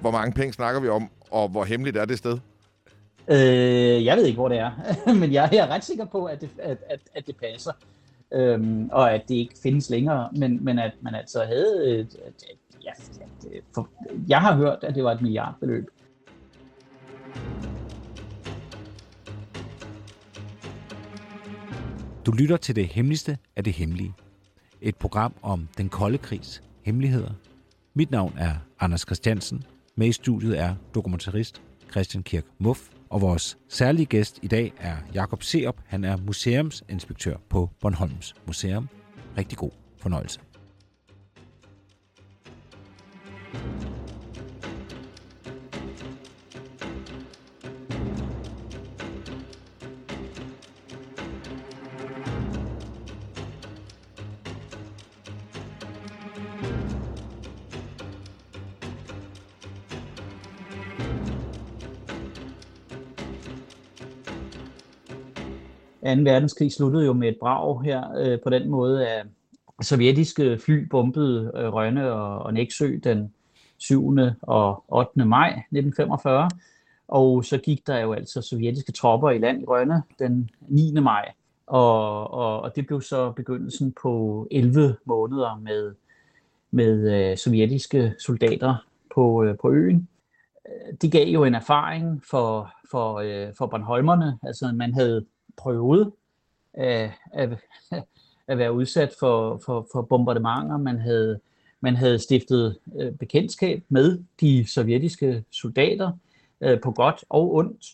Hvor mange penge snakker vi om, og hvor hemmeligt er det sted? Øh, jeg ved ikke, hvor det er, men jeg, jeg er ret sikker på, at det, at, at, at det passer, øhm, og at det ikke findes længere, men, men at man altså havde... Et, et, et, ja, et, for, jeg har hørt, at det var et milliardbeløb. Du lytter til det hemmeligste af det hemmelige. Et program om den kolde krigs hemmeligheder. Mit navn er Anders Christiansen. Med i studiet er dokumentarist Christian Kirk Muff. Og vores særlige gæst i dag er Jakob Seop. Han er museumsinspektør på Bornholms Museum. Rigtig god fornøjelse. 2. verdenskrig sluttede jo med et brag her øh, på den måde, at sovjetiske fly bombede øh, Rønne og, og Næksø den 7. og 8. maj 1945. Og så gik der jo altså sovjetiske tropper i land i Rønne den 9. maj. Og, og, og det blev så begyndelsen på 11 måneder med, med øh, sovjetiske soldater på, øh, på øen. Det gav jo en erfaring for, for, øh, for Bornholmerne. Altså man havde prøvet at, at, at være udsat for, for, for bombardementer. Man havde, man havde stiftet øh, bekendtskab med de sovjetiske soldater øh, på godt og ondt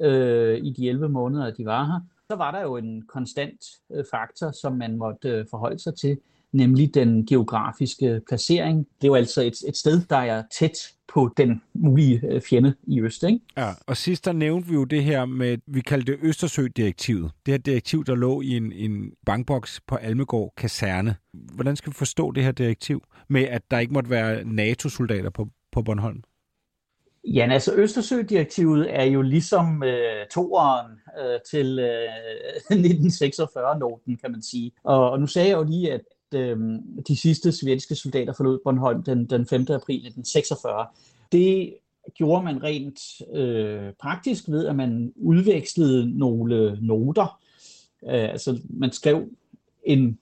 øh, i de 11 måneder, de var her. Så var der jo en konstant øh, faktor, som man måtte øh, forholde sig til, nemlig den geografiske placering. Det jo altså et, et sted, der er tæt på den mulige øh, fjende i øst. Ikke? Ja, og sidst der nævnte vi jo det her med, vi kaldte det Østersø-direktivet. Det her direktiv, der lå i en, en bankboks på Almegård Kaserne. Hvordan skal vi forstå det her direktiv med, at der ikke måtte være NATO-soldater på, på Bornholm? Ja, altså Østersø-direktivet er jo ligesom øh, toeren øh, til øh, 1946-noten, kan man sige. Og, og nu sagde jeg jo lige, at øh, de sidste sovjetiske soldater forlod Bornholm den, den 5. april 1946. Det gjorde man rent øh, praktisk ved, at man udvekslede nogle noter. Øh, altså man skrev en,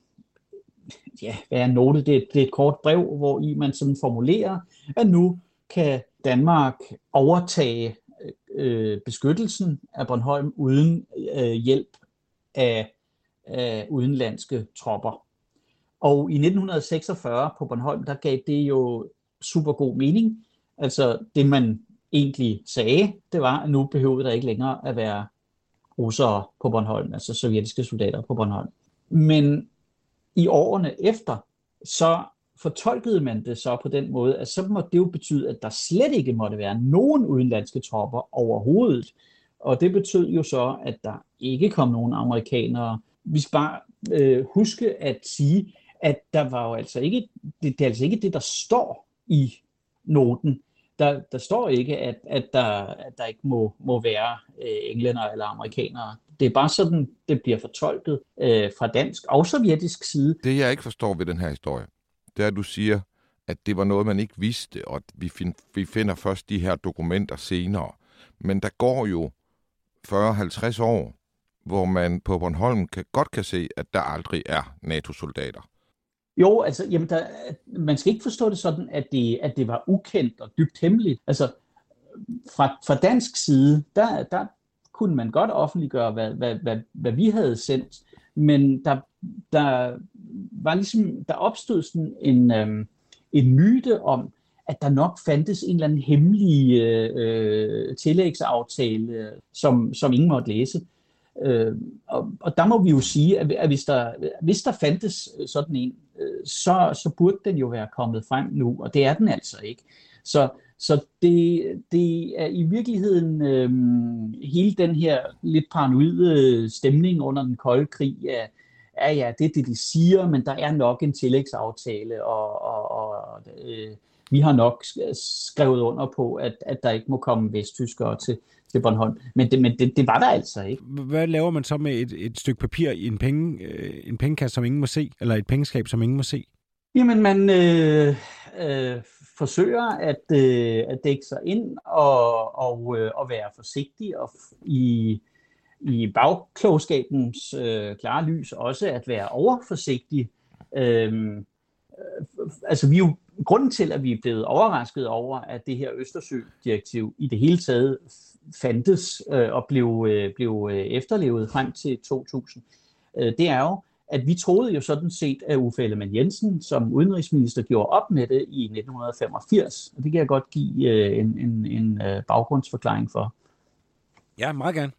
ja, hvad er en note? Det er, det er et kort brev, hvor i man sådan formulerer, at nu kan Danmark overtage øh, beskyttelsen af Bornholm uden øh, hjælp af, af udenlandske tropper. Og i 1946 på Bornholm, der gav det jo super god mening. Altså det man egentlig sagde, det var, at nu behøvede der ikke længere at være russere på Bornholm, altså sovjetiske soldater på Bornholm. Men i årene efter, så fortolkede man det så på den måde, at så måtte det jo betyde, at der slet ikke måtte være nogen udenlandske tropper overhovedet. Og det betød jo så, at der ikke kom nogen amerikanere. Vi skal bare øh, huske at sige, at der var jo altså ikke, det, det er altså ikke det, der står i noten. Der, der står ikke, at, at, der, at der ikke må, må være øh, englænder eller amerikanere. Det er bare sådan, det bliver fortolket øh, fra dansk og sovjetisk side. Det, jeg ikke forstår ved den her historie, det er, at du siger, at det var noget, man ikke vidste, og vi, find, vi finder først de her dokumenter senere. Men der går jo 40-50 år, hvor man på Bornholm kan, godt kan se, at der aldrig er NATO-soldater. Jo, altså, jamen der, man skal ikke forstå det sådan, at det, at det var ukendt og dybt hemmeligt. Altså, fra, fra dansk side, der, der kunne man godt offentliggøre, hvad, hvad, hvad, hvad vi havde sendt, men der, der var ligesom, der opstod sådan en, øhm, en myte om, at der nok fandtes en eller anden hemmelig øh, øh tillægsaftale, som, som ingen måtte læse. Øh, og, og der må vi jo sige, at, at hvis, der, hvis der fandtes sådan en, Øh, så, så burde den jo være kommet frem nu, og det er den altså ikke. Så, så det, det er i virkeligheden øh, hele den her lidt paranoide stemning under den kolde krig, ja, ja, ja, det er det, de siger, men der er nok en tillægsaftale, og, og, og øh, vi har nok skrevet under på, at, at der ikke må komme vesttyskere til, til Bornholm. Men, det, men det, det var der altså ikke. Hvad laver man så med et, et stykke papir i en, penge, øh, en pengekasse, som ingen må se, eller et pengeskab, som ingen må se? Jamen, man øh, øh, forsøger at, øh, at dække sig ind og, og, øh, og være forsigtig og i, i bagklogskabens øh, klare lys også at være overforsigtig. Øhm, øh, altså, vi er jo grunden til, at vi er blevet overrasket over, at det her Østersø-direktiv i det hele taget fandtes øh, og blev, øh, blev øh, efterlevet frem til 2000, øh, det er jo, at vi troede jo sådan set, at Uffe Ellemann Jensen som udenrigsminister gjorde op med det i 1985. Og det kan jeg godt give øh, en, en, en øh, baggrundsforklaring for. Ja, meget gerne.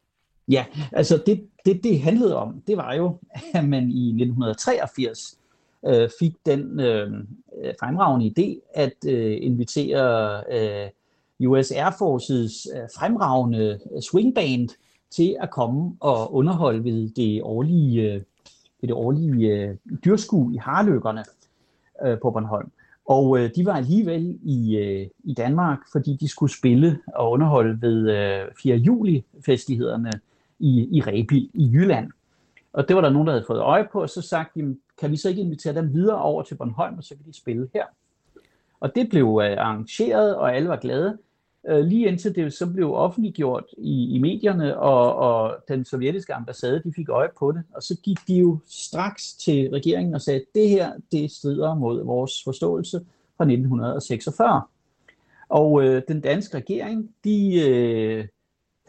Ja, altså det, det, det handlede om, det var jo, at man i 1983 øh, fik den øh, øh, fremragende idé at øh, invitere øh, US Air Forces øh, fremragende swingband til at komme og underholde ved det årlige, øh, ved det årlige øh, dyrskue i Harløkkerne øh, på Bornholm. Og øh, de var alligevel i, øh, i Danmark, fordi de skulle spille og underholde ved øh, 4. juli-festlighederne i, i Rebild i Jylland. Og det var der nogen, der havde fået øje på, og så sagt, jamen, kan vi så ikke invitere dem videre over til Bornholm, og så kan de spille her. Og det blev øh, arrangeret, og alle var glade, øh, lige indtil det så blev offentliggjort i, i medierne, og, og den sovjetiske ambassade, de fik øje på det, og så gik de jo straks til regeringen og sagde, at det her, det strider mod vores forståelse fra 1946. Og øh, den danske regering, de, øh,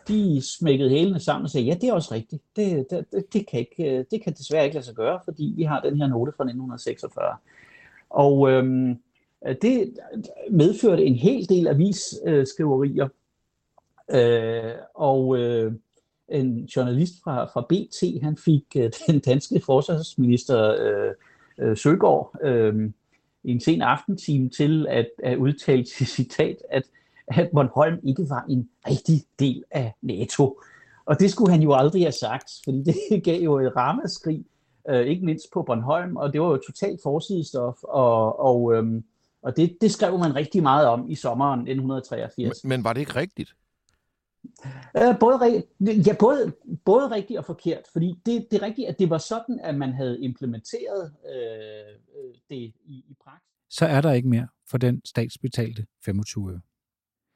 de smækkede hælene sammen og sagde, ja, det er også rigtigt. Det, det, det, kan ikke, øh, det kan desværre ikke lade sig gøre, fordi vi har den her note fra 1946. Og øhm, det medførte en hel del avisskriverier. Øh, og øh, en journalist fra, fra BT, han fik øh, den danske forsvarsminister øh, øh, Søgaard øh, i en sen aftentime til at, at udtale til citat, at at Bornholm ikke var en rigtig del af NATO. Og det skulle han jo aldrig have sagt, fordi det gav jo et ramaskrig, øh, ikke mindst på Bornholm, og det var jo totalt forsidestof, og, og, øhm, og det, det skrev man rigtig meget om i sommeren 1983. Men, men var det ikke rigtigt? Øh, både, ja, både, både rigtigt og forkert, fordi det, det er rigtigt, at det var sådan, at man havde implementeret øh, øh det i, i praksis. Så er der ikke mere for den statsbetalte 25 øre.